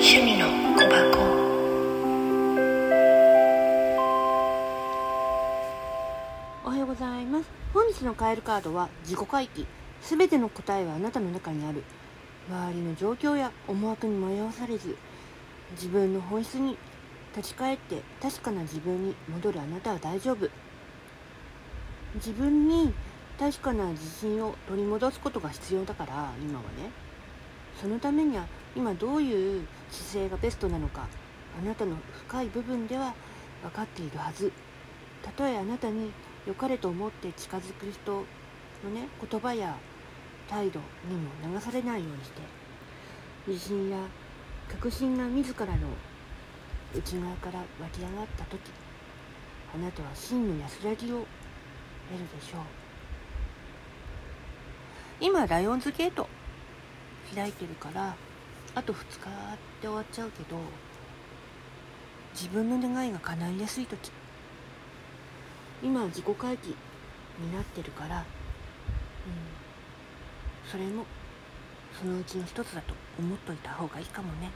趣味の小箱。おはようございます。本日のカエルカードは自己回帰。すべての答えはあなたの中にある。周りの状況や思惑に迷わされず自分の本質に立ち返って確かな自分に戻るあなたは大丈夫。自分に確かな自信を取り戻すことが必要だから今はね。そのためには今どういう姿勢がベストなのかあなたの深い部分では分かっているはず。たとえあなたに良かれと思って近づく人のね言葉や態度にも流されないようにして自信や確信が自らの内側から湧き上がった時あなたは真の安らぎを得るでしょう。今ライオンズゲート開いてるからあと2日って終わっちゃうけど自分の願いが叶いやすい時今は自己回帰になってるから、うん、それもそのうちの一つだと思っといた方がいいかもね。